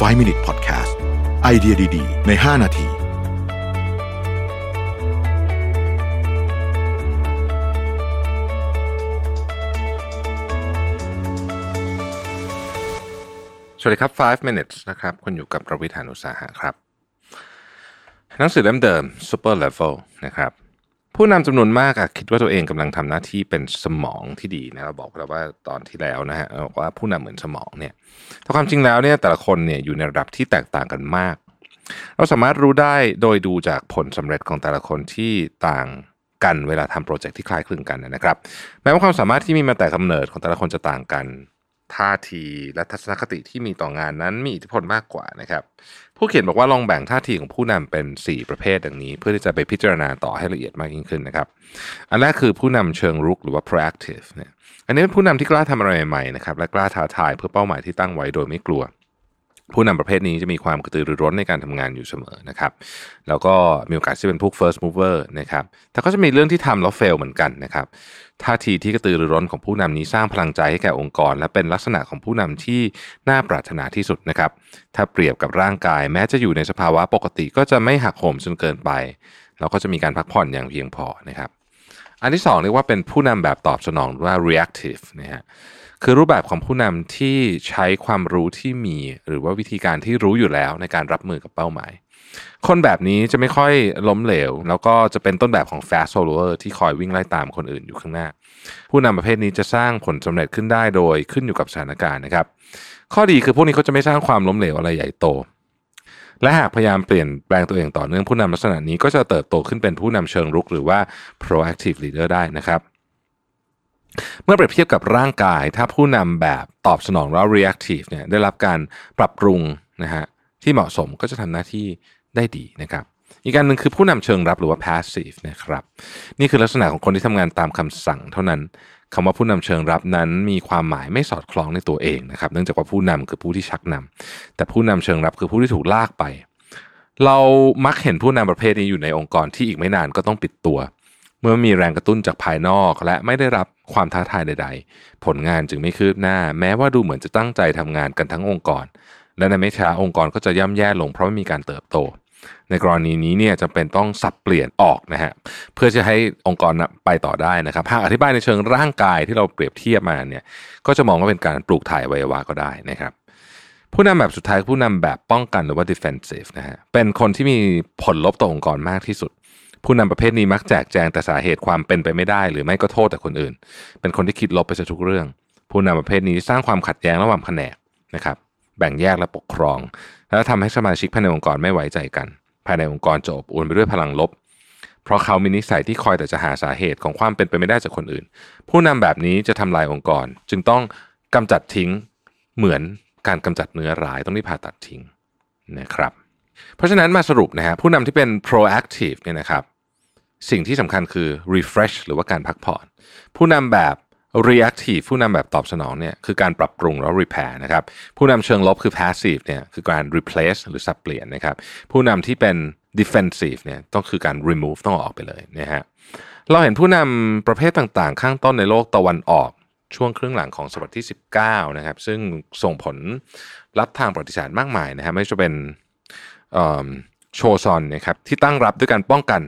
5 Minute Podcast ไอเดียดี ๆ ใน 5 นาทีสวัสดีครับ 5 minutes นะครับ คุณอยู่กับประวิธานุสาหะครับ หนังสือเล่มเดิม super level นะครับ ผู้นำจำนวนมากอะคิดว่าตัวเองกำลังทำหน้าที่เป็นสมองที่ดีนะเราบอกแล้วว่าตอนที่แล้วนะฮะเราบอกว่าผู้นำเหมือนสมองเนี่ยแต่ความจริงแล้วเนี่ยแต่ละคนเนี่ยอยู่ในระดับที่แตกต่างกันมาก เราสามารถรู้ได้โดยดูจากผลสำเร็จของแต่ละคนที่ต่างกันเวลาทำโปรเจกต์ที่คล้ายคลึงกันนะครับ แม้ว่าความสามารถที่มีมาแต่กำเนิดของแต่ละคนจะต่างกัน ท่าทีและทัศนคติที่มีต่องานนั้นมีอิทธิพลมากกว่านะครับ ผู้เขียนบอกว่าลองแบ่งท่าทีของผู้นำเป็น 4 ประเภทดังนี้ เพื่อที่จะไปพิจารณาต่อให้ละเอียดมากยิ่งขึ้นนะครับ อันแรกคือผู้นำเชิงรุกหรือว่า proactive เนี่ยอันนี้เป็นผู้นำที่กล้าทำอะไรใหม่ๆนะครับและกล้าท้าทายเพื่อเป้าหมายที่ตั้งไว้โดยไม่กลัว ผู้นำประเภทนี้จะมีความกระตือรือร้นในการทำงานอยู่เสมอนะครับ แล้วก็มีโอกาสที่เป็นพวก first mover นะครับ แต่ก็จะมีเรื่องที่ทำแล้ว fail เหมือนกันนะครับท่าทีที่กระตือรือร้นของผู้นำนี้สร้างพลังใจให้แก่องค์กร และเป็นลักษณะของผู้นำที่น่าปรารถนาที่สุดนะครับ ถ้าเปรียบกับร่างกาย แม้จะอยู่ในสภาวะปกติก็จะไม่หักโหมจนเกินไปแล้วก็จะมีการพักผ่อนอย่างเพียงพอนะครับ อันที่สองเรียกว่าเป็นผู้นำแบบตอบสนองหรือว่า reactive นะฮะ คือรูปแบบของผู้นำที่ใช้ความรู้ที่มี หรือว่าวิธีการที่รู้อยู่แล้วในการรับมือกับเป้าหมาย คนแบบนี้จะไม่ค่อยล้มเหลว แล้วก็จะเป็นต้นแบบของ fast follower ที่คอยวิ่งไล่ตามคนอื่นอยู่ข้างหน้า ผู้นำประเภทนี้จะสร้างผลสำเร็จขึ้นได้โดยขึ้นอยู่กับสถานการณ์นะครับ ข้อดีคือพวกนี้เขาจะไม่สร้างความล้มเหลวอะไรใหญ่โตและหากพยายามเปลี่ยนแปลงตัวเองต่อเนื่องผู้นำลักษณะนี้ก็จะเติบโตขึ้นเป็นผู้นำเชิงรุกหรือว่า proactive leader ได้นะครับ เมื่อเปรียบเทียบกับร่างกาย ถ้าผู้นำแบบตอบสนองหรือ reactive เนี่ยได้รับการปรับปรุงนะฮะที่เหมาะสมก็จะทำหน้าที่ได้ดีนะครับ อีกการหนึ่งคือผู้นำเชิงรับหรือว่า passive นะครับ นี่คือลักษณะของคนที่ทำงานตามคำสั่งเท่านั้นคำว่าผู้นำเชิงรับนั้นมีความหมายไม่สอดคล้องในตัวเองนะครับ เนื่องจากว่าผู้นำคือผู้ที่ชักนำแต่ผู้นำเชิงรับคือผู้ที่ถูกลากไป เรามักเห็นผู้นำประเภทนี้อยู่ในองค์กรที่อีกไม่นานก็ต้องปิดตัว เมื่อมีแรงกระตุ้นจากภายนอก และไม่ได้รับ ความท้าทายใด ๆ ผลงานจึงไม่คืบหน้า แม้ว่าดูเหมือนจะตั้งใจทำงานกันทั้งองค์กร และในไม่ช้าองค์กรก็จะย่ำแย่ลงเพราะไม่มีการเติบโต ในกรณีนี้เนี่ยจำเป็นต้องสับเปลี่ยนออกนะฮะเพื่อจะให้องค์กรไปต่อได้นะครับหากอธิบายในเชิงร่างกายที่เราเปรียบเทียบมาเนี่ยก็จะมองว่าเป็นการปลูกถ่ายวัยวะก็ได้นะครับผู้นำแบบสุดท้ายผู้นำแบบป้องกันหรือว่า defensive นะฮะเป็นคนที่มีผลลบต่อองค์กรมากที่สุด ผู้นำประเภทนี้มักแจกแจงแต่สาเหตุความเป็นไปไม่ได้ หรือไม่ก็โทษแต่คนอื่น เป็นคนที่คิดลบไปซะทุกเรื่อง ผู้นำประเภทนี้สร้างความขัดแย้งระหว่างแผนกนะครับแบ่งแยกและปกครอง และทำให้สมาชิกภายในองค์กรไม่ไว้ใจกัน ภายในองค์กรจะอบอวลไปด้วยพลังลบ เพราะเขามีนิสัยที่คอยแต่จะหาสาเหตุของความเป็นไปไม่ได้จากคนอื่น ผู้นำแบบนี้จะทำลายองค์กร จึงต้องกำจัดทิ้งเหมือนการกำจัดเนื้อร้ายต้องรีบผ่าตัดทิ้งนะครับ เพราะฉะนั้นมาสรุปนะฮะผู้นำที่เป็น proactive เนี่ยนะครับ สิ่งที่สำคัญคือ refresh หรือว่าการพักผ่อน ผู้นำแบบ reactive ผู้นำแบบตอบสนองเนี่ยคือการปรับปรุงแล้ว repair นะครับผู้นำเชิงลบคือ passive เนี่ยคือการ replace หรือสับเปลี่ยนนะครับผู้นำที่เป็น defensive เนี่ยต้องคือการ remove ต้องเอาออกไปเลยนะฮะเราเห็นผู้นำประเภทต่างๆ ข้างต้นในโลกตะวันออกช่วงครึ่งหลังของศตวรรษที่ 19 นะครับ ซึ่งส่งผลรับทางประวัติศาสตร์มากมายนะฮะไม่ว่าจะเป็นโชซอนนะครับที่ตั้งรับด้วยการป้องกัน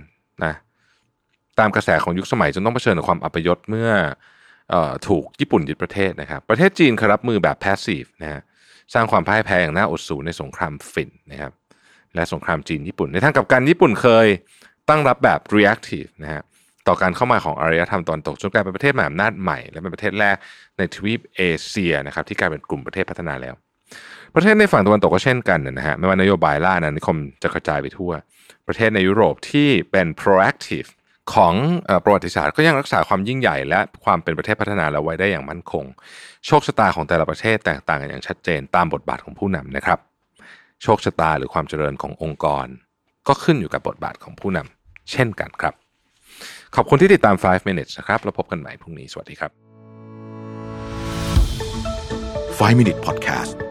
ตามกระแสของยุคสมัยจนต้องเผชิญกับความอัปยศเมื่ออถูกญี่ปุ่นยึดประเทศนะครับ ประเทศจีนครับมือแบบ passive นะฮะสร้างความพ่ายแพ้อย่างน่าอดสูในสงครามฝิ่นนะครับ และสงครามจีนญี่ปุ่น ในทางกับการญี่ปุ่นเคยตั้งรับแบบ reactive นะฮะต่อการเข้ามาของอารยธรรมตอนตกจนกลายเป็นประเทศมหาอำนาจใหม่ และเป็นประเทศแรกในทวีปเอเชียนะครับที่กลายเป็นกลุ่มประเทศพัฒนาแล้ว ประเทศในฝั่งตะวันตกก็เช่นกันนะฮะไม่ว่านโยบายล่าอาณานิคมจะกระจายไปทั่ว ประเทศในยุโรปที่เป็น proactive ของประวัติศาสตร์ก็ยังรักษาความยิ่งใหญ่และความเป็นประเทศพัฒนาเราไว้ได้อย่างมั่นคง โชคชะตาของแต่ละประเทศแตกต่างกันอย่างชัดเจนตามบทบาทของผู้นำนะครับ โชคชะตาหรือความเจริญขององค์กร ก็ขึ้นอยู่กับบทบาทของผู้นำเช่นกันครับ ขอบคุณที่ติดตาม 5 minutes นะครับแล้วพบกันใหม่พรุ่งนี้สวัสดีครับ 5 Minute Podcast